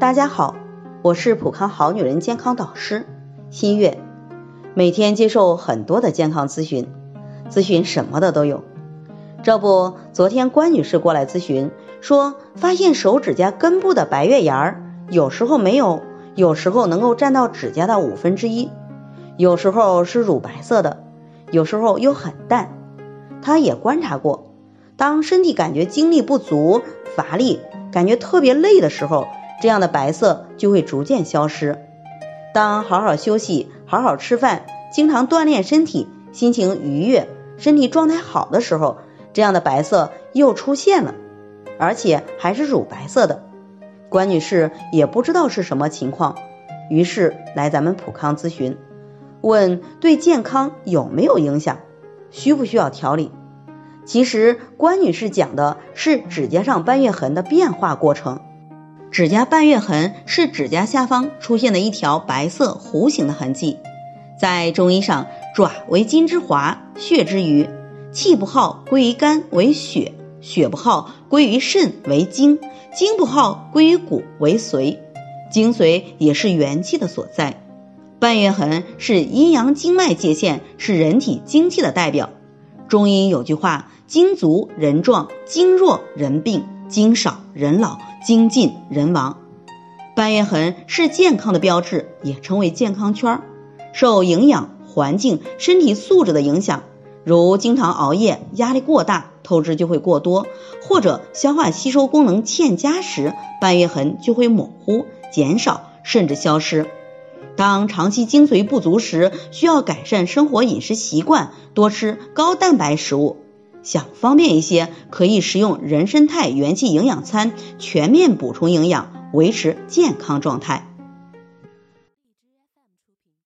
大家好，我是普康好女人健康导师新月，每天接受很多的健康咨询，咨询什么的都有。这不，昨天关女士过来咨询，说发现手指甲根部的白月牙儿，有时候没有，有时候能够占到指甲的五分之一，有时候是乳白色的，有时候又很淡。她也观察过，当身体感觉精力不足、乏力，感觉特别累的时候。这样的白色就会逐渐消失。当好好休息、好好吃饭、经常锻炼身体、心情愉悦、身体状态好的时候，这样的白色又出现了，而且还是乳白色的。关女士也不知道是什么情况，于是来咱们普康咨询，问对健康有没有影响，需不需要调理？其实关女士讲的是指甲上斑月痕的变化过程。指甲半月痕是指甲下方出现的一条白色弧形的痕迹，在中医上，爪为金之华，血之余，气不好归于肝为血，血不好归于肾为精，精不好归于骨为髓，精髓也是元气的所在。半月痕是阴阳经脉界限，是人体精气的代表。中医有句话：精足人壮，精弱人病。精少人老，精尽人亡。半月痕是健康的标志，也称为健康圈。受营养、环境、身体素质的影响，如经常熬夜、压力过大，透支就会过多；或者消化吸收功能欠佳时，半月痕就会模糊、减少，甚至消失。当长期精髓不足时，需要改善生活饮食习惯，多吃高蛋白食物。想方便一些，可以食用人参肽元气营养餐，全面补充营养，维持健康状态。